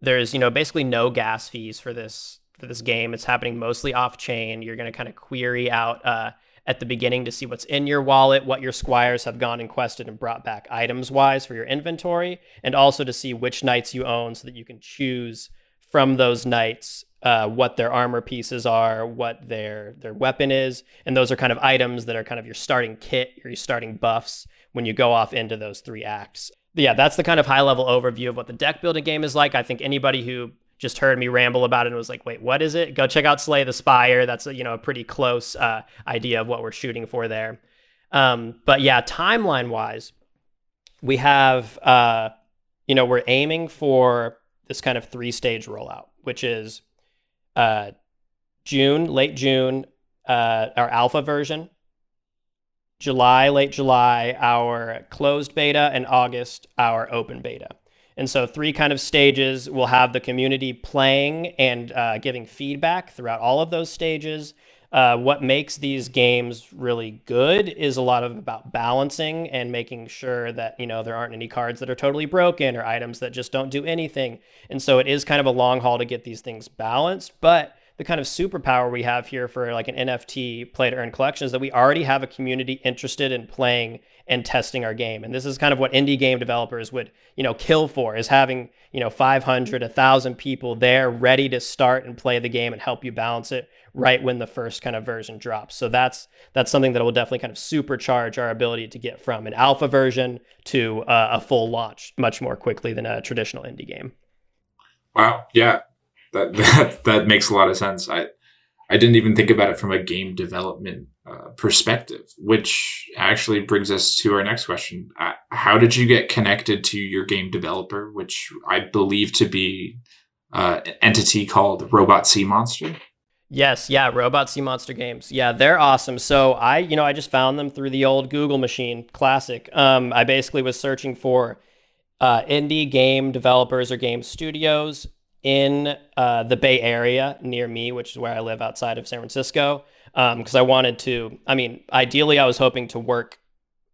there's you know basically no gas fees for this for this game. It's happening mostly off chain. You're going to kind of query out uh, at the beginning to see what's in your wallet, what your squires have gone and quested and brought back items wise for your inventory, and also to see which knights you own so that you can choose from those knights uh, what their armor pieces are, what their their weapon is, and those are kind of items that are kind of your starting kit, your starting buffs when you go off into those three acts. Yeah, that's the kind of high level overview of what the deck building game is like. I think anybody who just heard me ramble about it and was like, wait, what is it? Go check out Slay the Spire. That's a, you know a pretty close uh, idea of what we're shooting for there. Um, but yeah, timeline wise, we have uh, you know we're aiming for this kind of three stage rollout, which is uh, June, late June, uh, our alpha version. July, late July, our closed beta, and August, our open beta. And so, three kind of stages. We'll have the community playing and uh, giving feedback throughout all of those stages. Uh, what makes these games really good is a lot of about balancing and making sure that you know there aren't any cards that are totally broken or items that just don't do anything. And so it is kind of a long haul to get these things balanced, but the kind of superpower we have here for like an NFT play to earn collection is that we already have a community interested in playing and testing our game. And this is kind of what indie game developers would, you know, kill for is having, you know, 500, 1000 people there ready to start and play the game and help you balance it right when the first kind of version drops. So that's that's something that will definitely kind of supercharge our ability to get from an alpha version to uh, a full launch much more quickly than a traditional indie game. Wow. Yeah that [laughs] that that makes a lot of sense. I I didn't even think about it from a game development uh, perspective, which actually brings us to our next question. Uh, how did you get connected to your game developer, which I believe to be uh, an entity called Robot Sea Monster? Yes, yeah, Robot Sea Monster Games. Yeah, they're awesome. So I, you know, I just found them through the old Google machine, classic. Um, I basically was searching for uh, indie game developers or game studios in uh, the Bay Area near me, which is where I live outside of San Francisco, because um, I wanted to. I mean, ideally, I was hoping to work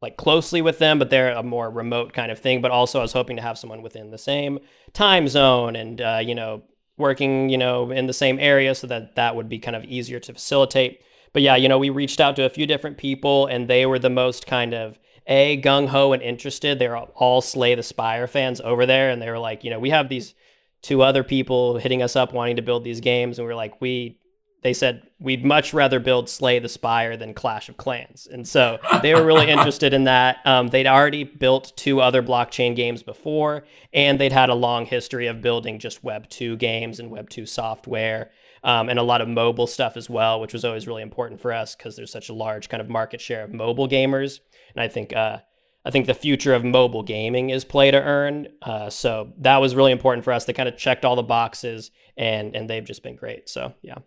like closely with them, but they're a more remote kind of thing. But also, I was hoping to have someone within the same time zone and uh, you know working you know in the same area, so that that would be kind of easier to facilitate. But yeah, you know, we reached out to a few different people, and they were the most kind of a gung ho and interested. They're all Slay the Spire fans over there, and they were like, you know, we have these two other people hitting us up wanting to build these games and we are like we they said we'd much rather build slay the spire than clash of clans. And so they were really [laughs] interested in that. Um, they'd already built two other blockchain games before and they'd had a long history of building just web 2 games and web 2 software um, and a lot of mobile stuff as well which was always really important for us because there's such a large kind of market share of mobile gamers. And i think uh, I think the future of mobile gaming is play to earn. Uh, so that was really important for us. They kind of checked all the boxes, and and they've just been great. So yeah.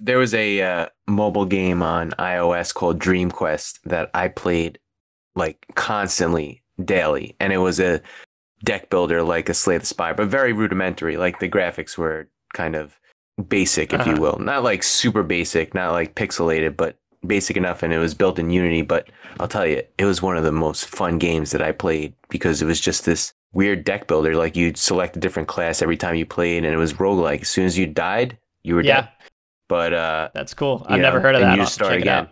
There was a uh, mobile game on iOS called Dream Quest that I played like constantly, daily, and it was a deck builder like a Slay the Spire, but very rudimentary. Like the graphics were kind of basic, if uh-huh. you will, not like super basic, not like pixelated, but basic enough and it was built in Unity, but I'll tell you, it was one of the most fun games that I played because it was just this weird deck builder. Like you'd select a different class every time you played and it was roguelike. As soon as you died, you were yeah. dead. But uh That's cool. I've know, never heard of that. You start again.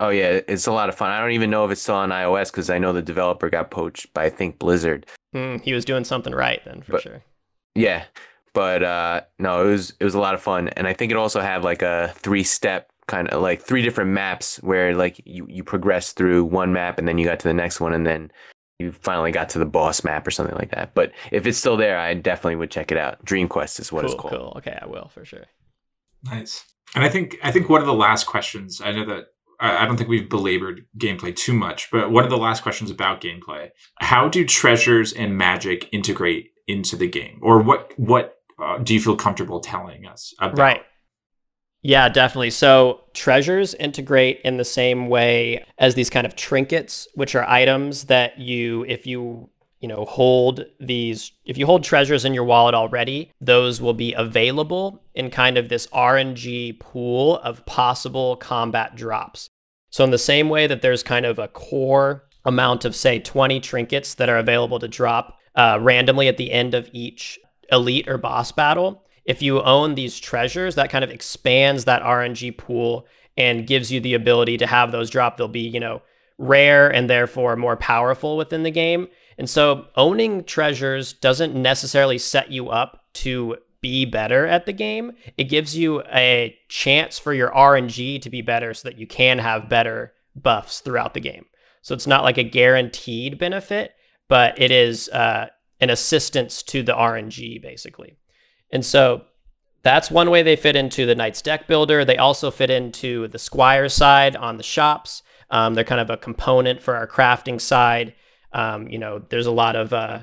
Oh yeah, it's a lot of fun. I don't even know if it's still on iOS because I know the developer got poached by I think Blizzard. Mm, he was doing something right then for but, sure. Yeah, but uh, no, it was it was a lot of fun, and I think it also had like a three step kind of like three different maps where like you, you progress through one map and then you got to the next one and then you finally got to the boss map or something like that. But if it's still there, I definitely would check it out. Dream Quest is what cool, it's called. Cool. Okay, I will for sure. Nice. And I think I think one of the last questions. I know that I don't think we've belabored gameplay too much, but one of the last questions about gameplay: How do treasures and magic integrate into the game, or what what uh, do you feel comfortable telling us about? Right. Yeah, definitely. So treasures integrate in the same way as these kind of trinkets, which are items that you, if you, you know, hold these, if you hold treasures in your wallet already, those will be available in kind of this RNG pool of possible combat drops. So in the same way that there's kind of a core amount of say 20 trinkets that are available to drop uh, randomly at the end of each elite or boss battle. If you own these treasures, that kind of expands that RNG pool and gives you the ability to have those drop. They'll be, you know, rare and therefore more powerful within the game. And so owning treasures doesn't necessarily set you up to be better at the game. It gives you a chance for your RNG to be better so that you can have better buffs throughout the game. So it's not like a guaranteed benefit, but it is uh, an assistance to the RNG basically. And so that's one way they fit into the Knights deck builder. They also fit into the Squire side on the shops. Um, they're kind of a component for our crafting side. Um, you know, there's a lot of uh,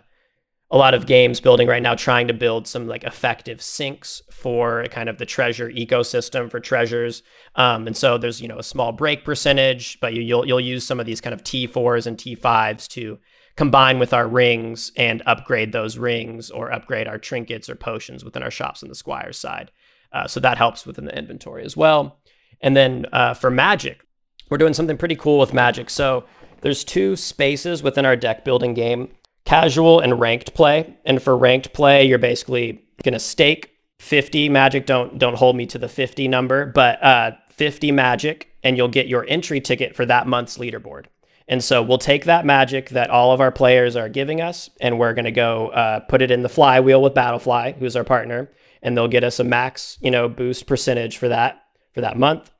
a lot of games building right now trying to build some like effective sinks for kind of the treasure ecosystem for treasures. Um, and so there's you know a small break percentage, but you, you'll you'll use some of these kind of T4s and T5s to combine with our rings and upgrade those rings or upgrade our trinkets or potions within our shops on the squire's side. Uh, so that helps within the inventory as well. And then uh, for magic, we're doing something pretty cool with magic. So there's two spaces within our deck building game casual and ranked play. And for ranked play, you're basically going to stake 50 magic. Don't don't hold me to the 50 number, but uh, 50 magic, and you'll get your entry ticket for that month's leaderboard. And so we'll take that magic that all of our players are giving us, and we're going to go uh, put it in the flywheel with Battlefly, who's our partner, and they'll get us a max, you know, boost percentage for that for that month.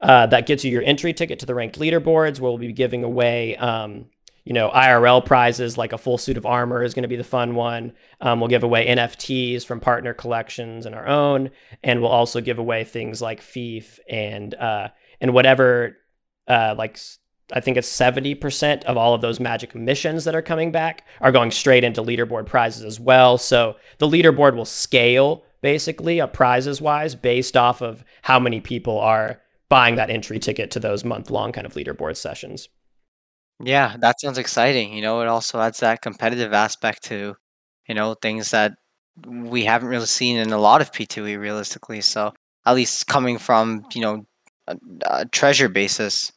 Uh, that gets you your entry ticket to the ranked leaderboards. Where we'll be giving away, um, you know, IRL prizes like a full suit of armor is going to be the fun one. Um, we'll give away NFTs from partner collections and our own, and we'll also give away things like Fief and uh, and whatever uh, like I think it's 70% of all of those magic emissions that are coming back are going straight into leaderboard prizes as well. So the leaderboard will scale basically, uh, prizes wise, based off of how many people are buying that entry ticket to those month long kind of leaderboard sessions. Yeah, that sounds exciting. You know, it also adds that competitive aspect to, you know, things that we haven't really seen in a lot of P2E realistically. So at least coming from, you know, a, a treasure basis,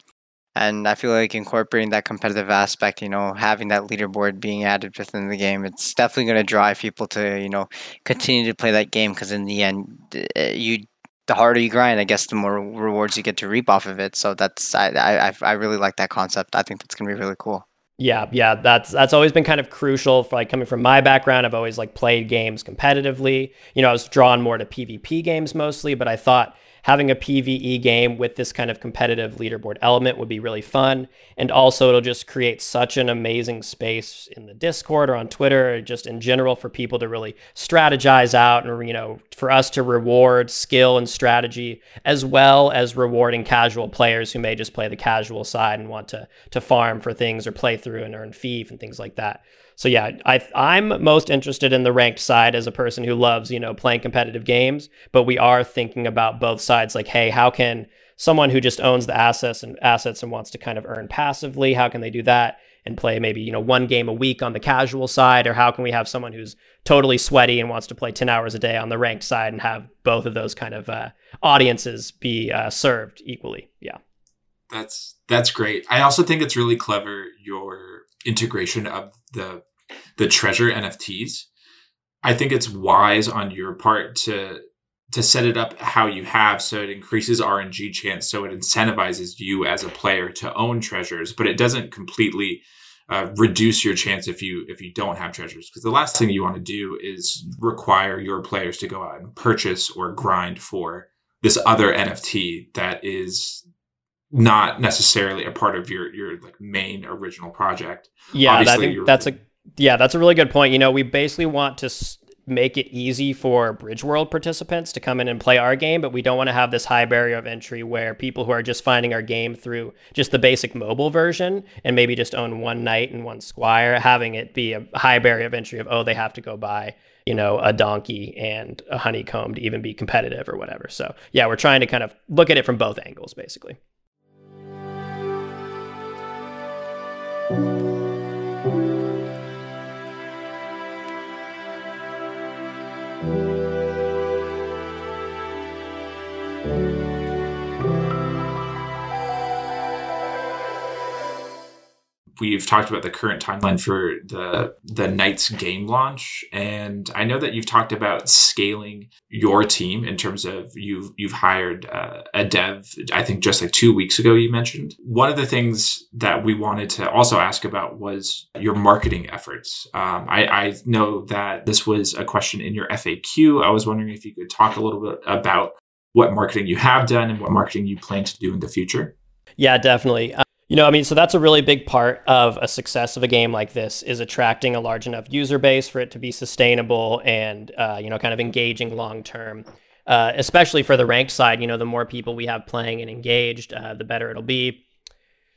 and I feel like incorporating that competitive aspect, you know, having that leaderboard being added within the game, it's definitely going to drive people to, you know, continue to play that game because in the end, eh, you the harder you grind, I guess, the more rewards you get to reap off of it. So that's I I I really like that concept. I think that's going to be really cool. Yeah, yeah, that's that's always been kind of crucial for like coming from my background. I've always like played games competitively. You know, I was drawn more to PvP games mostly, but I thought having a PVE game with this kind of competitive leaderboard element would be really fun. And also, it'll just create such an amazing space in the Discord or on Twitter, or just in general, for people to really strategize out and, you know, for us to reward skill and strategy as well as rewarding casual players who may just play the casual side and want to, to farm for things or play through and earn fief and things like that. So yeah, I I'm most interested in the ranked side as a person who loves, you know, playing competitive games, but we are thinking about both sides like, hey, how can someone who just owns the assets and assets and wants to kind of earn passively, how can they do that? and play maybe you know one game a week on the casual side? Or how can we have someone who's totally sweaty and wants to play 10 hours a day on the ranked side and have both of those kind of uh, audiences be uh, served equally? Yeah. That's that's great. I also think it's really clever your integration of the the treasure NFTs, I think it's wise on your part to to set it up how you have so it increases RNG chance so it incentivizes you as a player to own treasures but it doesn't completely uh, reduce your chance if you if you don't have treasures because the last thing you want to do is require your players to go out and purchase or grind for this other NFT that is not necessarily a part of your your like main original project. Yeah, I think that's a yeah, that's a really good point. You know, we basically want to make it easy for Bridgeworld participants to come in and play our game, but we don't want to have this high barrier of entry where people who are just finding our game through just the basic mobile version and maybe just own one knight and one squire, having it be a high barrier of entry of oh they have to go buy you know a donkey and a honeycomb to even be competitive or whatever. So yeah, we're trying to kind of look at it from both angles basically. We've talked about the current timeline for the the Knights game launch, and I know that you've talked about scaling your team in terms of you've you've hired uh, a dev. I think just like two weeks ago you mentioned one of the things that we wanted to also ask about was your marketing efforts. Um, I, I know that this was a question in your FAQ. I was wondering if you could talk a little bit about what marketing you have done and what marketing you plan to do in the future. Yeah, definitely. You know, I mean, so that's a really big part of a success of a game like this is attracting a large enough user base for it to be sustainable and uh, you know kind of engaging long term. Uh, especially for the ranked side, you know, the more people we have playing and engaged, uh, the better it'll be.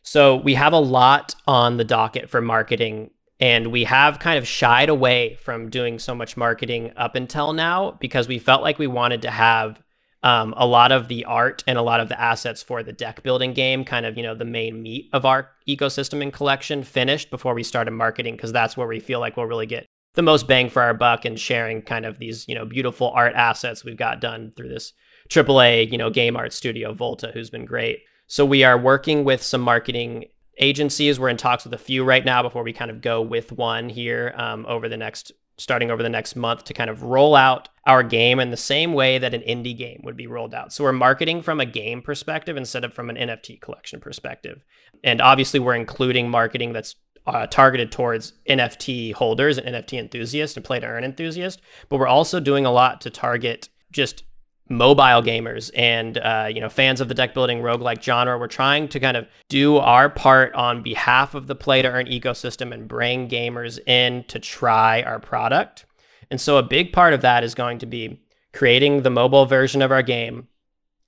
So we have a lot on the docket for marketing, and we have kind of shied away from doing so much marketing up until now because we felt like we wanted to have um, a lot of the art and a lot of the assets for the deck building game, kind of, you know, the main meat of our ecosystem and collection finished before we started marketing, because that's where we feel like we'll really get the most bang for our buck and sharing kind of these, you know, beautiful art assets we've got done through this AAA, you know, game art studio, Volta, who's been great. So we are working with some marketing agencies. We're in talks with a few right now before we kind of go with one here um, over the next starting over the next month to kind of roll out our game in the same way that an indie game would be rolled out. So we're marketing from a game perspective instead of from an NFT collection perspective. And obviously, we're including marketing that's uh, targeted towards NFT holders and NFT enthusiasts and play to earn enthusiasts. But we're also doing a lot to target just mobile gamers and uh, you know fans of the deck building roguelike genre we're trying to kind of do our part on behalf of the play to earn ecosystem and bring gamers in to try our product. And so a big part of that is going to be creating the mobile version of our game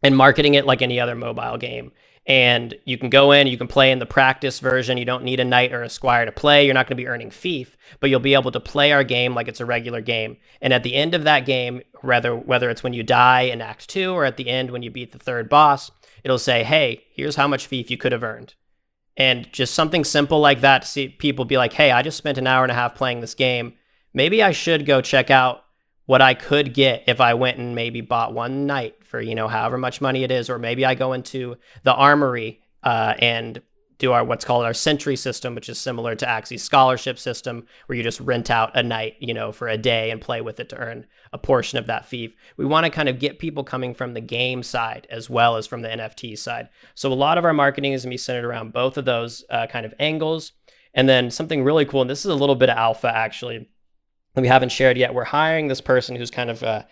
and marketing it like any other mobile game and you can go in, you can play in the practice version. You don't need a knight or a squire to play. You're not going to be earning fief, but you'll be able to play our game like it's a regular game. And at the end of that game, whether whether it's when you die in Act Two or at the end when you beat the third boss, it'll say, "Hey, here's how much fief you could have earned." And just something simple like that to see people be like, "Hey, I just spent an hour and a half playing this game. Maybe I should go check out what I could get if I went and maybe bought one knight for you know however much money it is, or maybe I go into the armory uh, and do our what's called our century system, which is similar to Axie's scholarship system, where you just rent out a knight, you know, for a day and play with it to earn a portion of that fief. We want to kind of get people coming from the game side as well as from the NFT side. So a lot of our marketing is gonna be centered around both of those uh, kind of angles. And then something really cool, and this is a little bit of alpha actually that we haven't shared yet. We're hiring this person who's kind of, uh,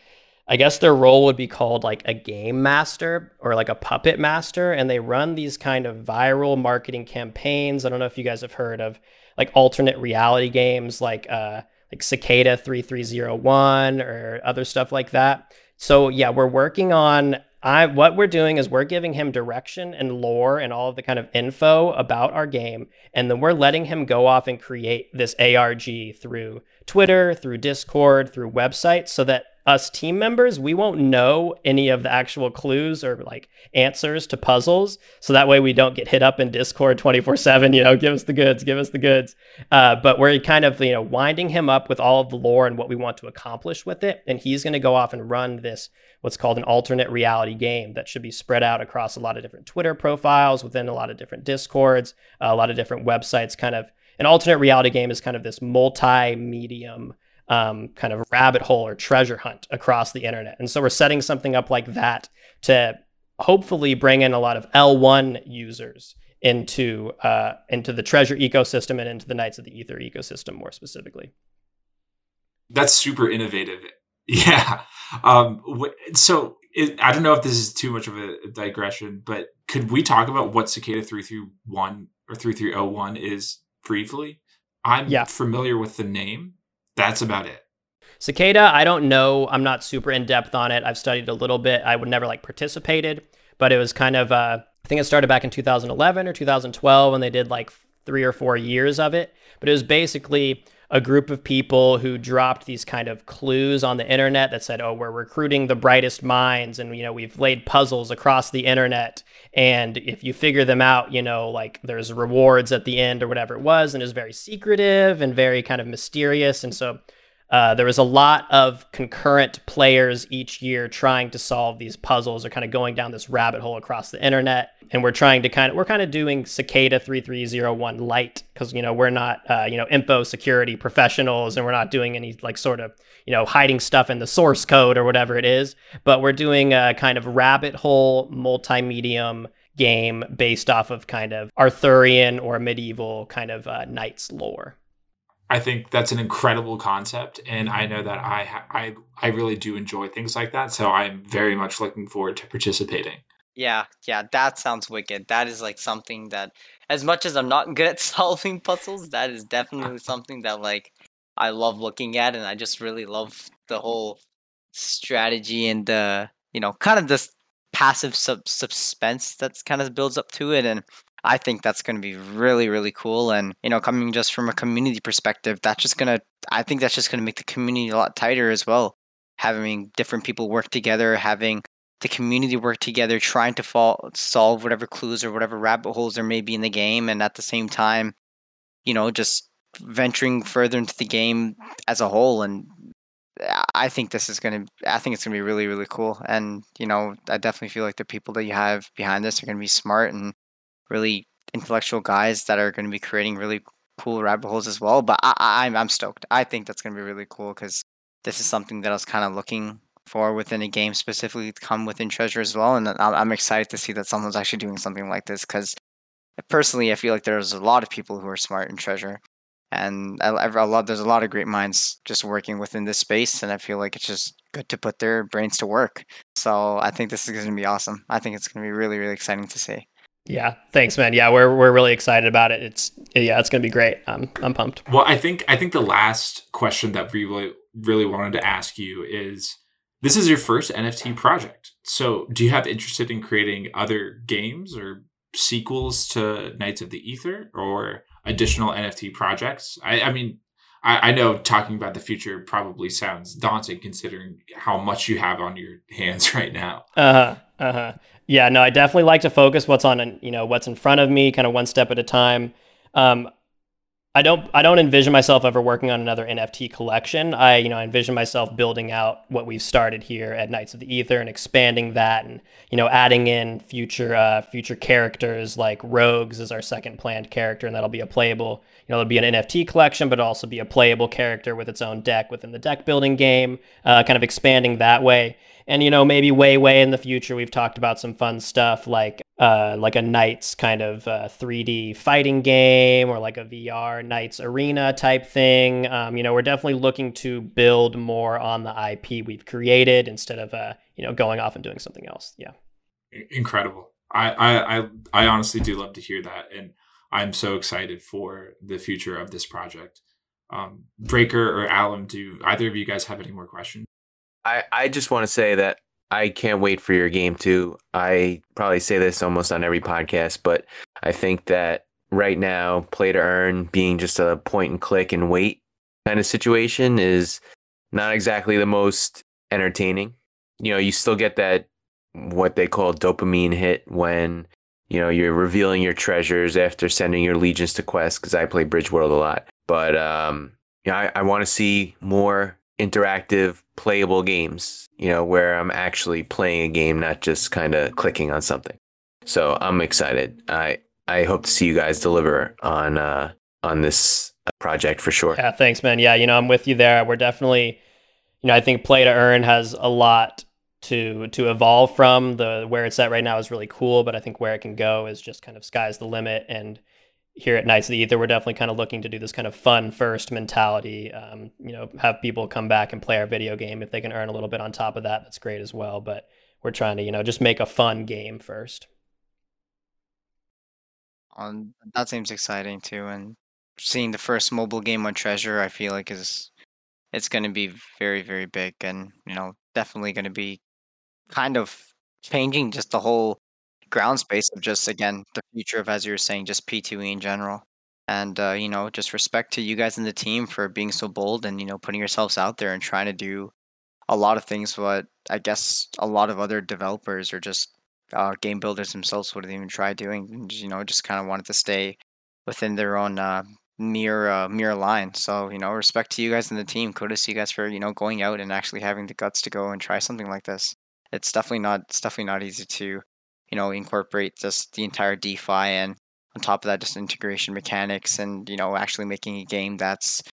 I guess their role would be called like a game master or like a puppet master. And they run these kind of viral marketing campaigns. I don't know if you guys have heard of like alternate reality games like, uh, like Cicada 3301 or other stuff like that. So yeah, we're working on I what we're doing is we're giving him direction and lore and all of the kind of info about our game, and then we're letting him go off and create this ARG through Twitter, through Discord, through websites, so that us team members, we won't know any of the actual clues or like answers to puzzles. So that way we don't get hit up in Discord 24 7, you know, give us the goods, give us the goods. Uh, but we're kind of, you know, winding him up with all of the lore and what we want to accomplish with it. And he's going to go off and run this, what's called an alternate reality game that should be spread out across a lot of different Twitter profiles, within a lot of different Discords, a lot of different websites. Kind of an alternate reality game is kind of this multi medium um, kind of rabbit hole or treasure hunt across the internet. And so we're setting something up like that to hopefully bring in a lot of L1 users into uh, into the treasure ecosystem and into the Knights of the Ether ecosystem more specifically. That's super innovative. [laughs] Yeah. Um, so it, I don't know if this is too much of a digression, but could we talk about what Cicada 331 or 3301 is briefly? I'm yeah. familiar with the name, that's about it. Cicada, I don't know. I'm not super in depth on it. I've studied a little bit. I would never like participated, but it was kind of, uh, I think it started back in 2011 or 2012, and they did like three or four years of it. But it was basically a group of people who dropped these kind of clues on the internet that said, "Oh, we're recruiting the brightest minds, and you know we've laid puzzles across the internet, and if you figure them out, you know like there's rewards at the end or whatever it was." And it was very secretive and very kind of mysterious, and so. Uh, there was a lot of concurrent players each year trying to solve these puzzles or kind of going down this rabbit hole across the internet. And we're trying to kind of we're kind of doing Cicada 3301 light because you know we're not uh, you know info security professionals and we're not doing any like sort of you know hiding stuff in the source code or whatever it is. But we're doing a kind of rabbit hole multi-medium game based off of kind of Arthurian or medieval kind of uh, knights lore. I think that's an incredible concept, and I know that I ha- I I really do enjoy things like that. So I'm very much looking forward to participating. Yeah, yeah, that sounds wicked. That is like something that, as much as I'm not [laughs] good at solving puzzles, that is definitely [laughs] something that like I love looking at, and I just really love the whole strategy and the you know kind of this passive sub- suspense that's kind of builds up to it, and I think that's going to be really, really cool. And, you know, coming just from a community perspective, that's just going to, I think that's just going to make the community a lot tighter as well. Having different people work together, having the community work together, trying to fall, solve whatever clues or whatever rabbit holes there may be in the game. And at the same time, you know, just venturing further into the game as a whole. And I think this is going to, I think it's going to be really, really cool. And, you know, I definitely feel like the people that you have behind this are going to be smart and really intellectual guys that are going to be creating really cool rabbit holes as well. But I, I, I'm stoked. I think that's going to be really cool because this is something that I was kind of looking for within a game specifically to come within Treasure as well. And I'm excited to see that someone's actually doing something like this because personally, I feel like there's a lot of people who are smart in Treasure. And I, I love there's a lot of great minds just working within this space, and I feel like it's just good to put their brains to work. So I think this is going to be awesome. I think it's going to be really, really exciting to see. Yeah, thanks, man. Yeah, we're we're really excited about it. It's yeah, it's gonna be great. I'm I'm pumped. Well, I think I think the last question that we really really wanted to ask you is this is your first NFT project. So do you have interested in creating other games or sequels to Knights of the Ether or additional NFT projects? I, I mean, I, I know talking about the future probably sounds daunting considering how much you have on your [laughs] hands right now. Uh huh. Uh huh. Yeah, no, I definitely like to focus what's on, you know, what's in front of me, kind of one step at a time. Um, I don't, I don't envision myself ever working on another NFT collection. I, you know, I envision myself building out what we've started here at Knights of the Ether and expanding that, and you know, adding in future, uh, future characters like Rogues is our second planned character, and that'll be a playable, you know, it'll be an NFT collection, but also be a playable character with its own deck within the deck building game, uh, kind of expanding that way. And you know, maybe way, way in the future, we've talked about some fun stuff like uh, like a Knights kind of uh, 3D fighting game or like a VR Knights Arena type thing. Um, you know, we're definitely looking to build more on the IP we've created instead of uh, you know going off and doing something else. Yeah, incredible. I I I, honestly do love to hear that, and I'm so excited for the future of this project. Um, Breaker or Alum, do either of you guys have any more questions? I, I just want to say that I can't wait for your game too. I probably say this almost on every podcast, but I think that right now, play to earn being just a point and click and wait kind of situation is not exactly the most entertaining. You know, you still get that what they call dopamine hit when you know you're revealing your treasures after sending your legions to quest because I play Bridgeworld a lot. But um, yeah, I, I want to see more interactive playable games, you know, where I'm actually playing a game, not just kind of clicking on something. So I'm excited. I I hope to see you guys deliver on uh on this uh, project for sure. Yeah, thanks man. Yeah, you know, I'm with you there. We're definitely you know, I think play to earn has a lot to to evolve from. The where it's at right now is really cool, but I think where it can go is just kind of sky's the limit and here at Knights of the Ether, we're definitely kind of looking to do this kind of fun first mentality. Um, you know, have people come back and play our video game if they can earn a little bit on top of that. That's great as well. But we're trying to, you know, just make a fun game first. On that seems exciting too, and seeing the first mobile game on Treasure, I feel like is it's going to be very very big, and you know, definitely going to be kind of changing just the whole ground space of just again the future of as you were saying just p2e in general and uh, you know just respect to you guys in the team for being so bold and you know putting yourselves out there and trying to do a lot of things what i guess a lot of other developers or just uh, game builders themselves wouldn't even try doing you know just kind of wanted to stay within their own uh, mere uh, mere line. So you know, respect to you guys in the team. Kudos to you guys for you know going out and actually having the guts to go and try something like this. It's definitely not it's definitely not easy to you know incorporate just the entire DeFi and on top of that just integration mechanics and you know actually making a game that's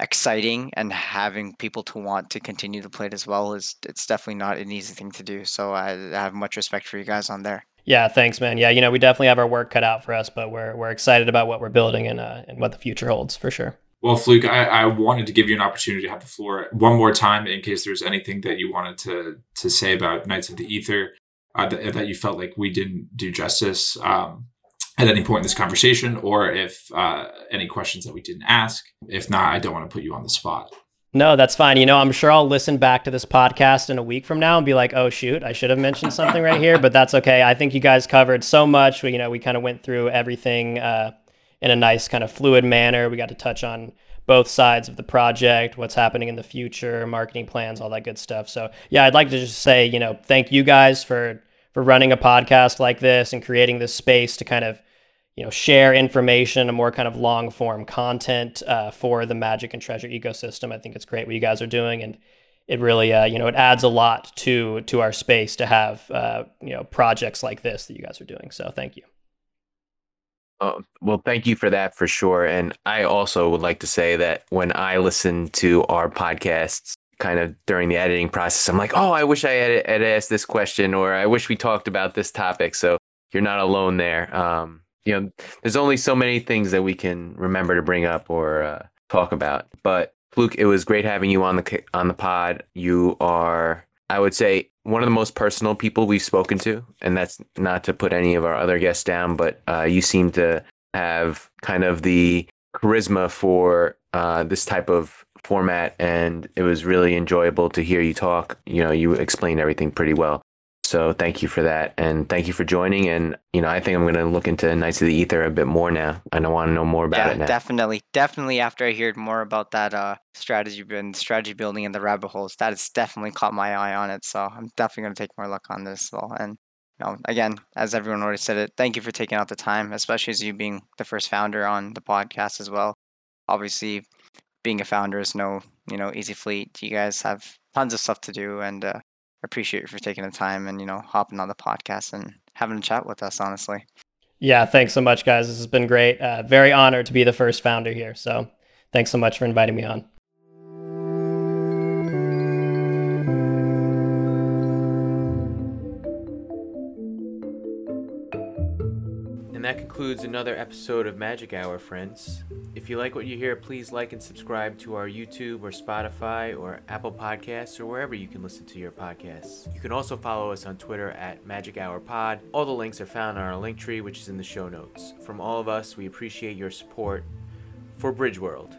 exciting and having people to want to continue to play it as well is it's definitely not an easy thing to do. So I, I have much respect for you guys on there. Yeah, thanks, man. Yeah, you know, we definitely have our work cut out for us, but we're we're excited about what we're building and uh, and what the future holds for sure. Well, Flook, I, I wanted to give you an opportunity to have the floor one more time in case there's anything that you wanted to to say about Knights of the Ether uh, that, that you felt like we didn't do justice. Um, at any point in this conversation, or if uh, any questions that we didn't ask. If not, I don't want to put you on the spot. No, that's fine. You know, I'm sure I'll listen back to this podcast in a week from now and be like, "Oh shoot, I should have mentioned something right here," but that's okay. I think you guys covered so much. We, you know, we kind of went through everything uh, in a nice kind of fluid manner. We got to touch on both sides of the project, what's happening in the future, marketing plans, all that good stuff. So, yeah, I'd like to just say, you know, thank you guys for for running a podcast like this and creating this space to kind of you know share information and more kind of long form content uh, for the magic and treasure ecosystem. I think it's great what you guys are doing and it really uh, you know it adds a lot to to our space to have uh, you know projects like this that you guys are doing. So thank you Oh, well, thank you for that for sure. And I also would like to say that when I listen to our podcasts, kind of during the editing process, I'm like, oh, I wish I had, had asked this question or I wish we talked about this topic. So you're not alone there. Um, you know, there's only so many things that we can remember to bring up or uh, talk about. But Luke, it was great having you on the on the pod. You are, I would say, one of the most personal people we've spoken to, and that's not to put any of our other guests down, but uh, you seem to have kind of the charisma for uh, this type of format, and it was really enjoyable to hear you talk. You know, you explained everything pretty well. So thank you for that, and thank you for joining. And you know, I think I'm going to look into Knights of the Ether a bit more now. And I want to know more about yeah, it now. Definitely, definitely. After I heard more about that uh, strategy and strategy building and the rabbit holes, that has definitely caught my eye on it. So I'm definitely going to take more look on this. Well, and you know, again, as everyone already said it, thank you for taking out the time, especially as you being the first founder on the podcast as well. Obviously, being a founder is no you know easy fleet. You guys have tons of stuff to do, and uh, appreciate you for taking the time and you know hopping on the podcast and having a chat with us. Honestly. Yeah, thanks so much, guys. This has been great. Uh, very honored to be the first founder here. So, thanks so much for inviting me on. Concludes another episode of Magic Hour, friends. If you like what you hear, please like and subscribe to our YouTube or Spotify or Apple Podcasts or wherever you can listen to your podcasts. You can also follow us on Twitter at Magic Hour Pod. All the links are found on our Linktree, which is in the show notes. From all of us, we appreciate your support for Bridgeworld.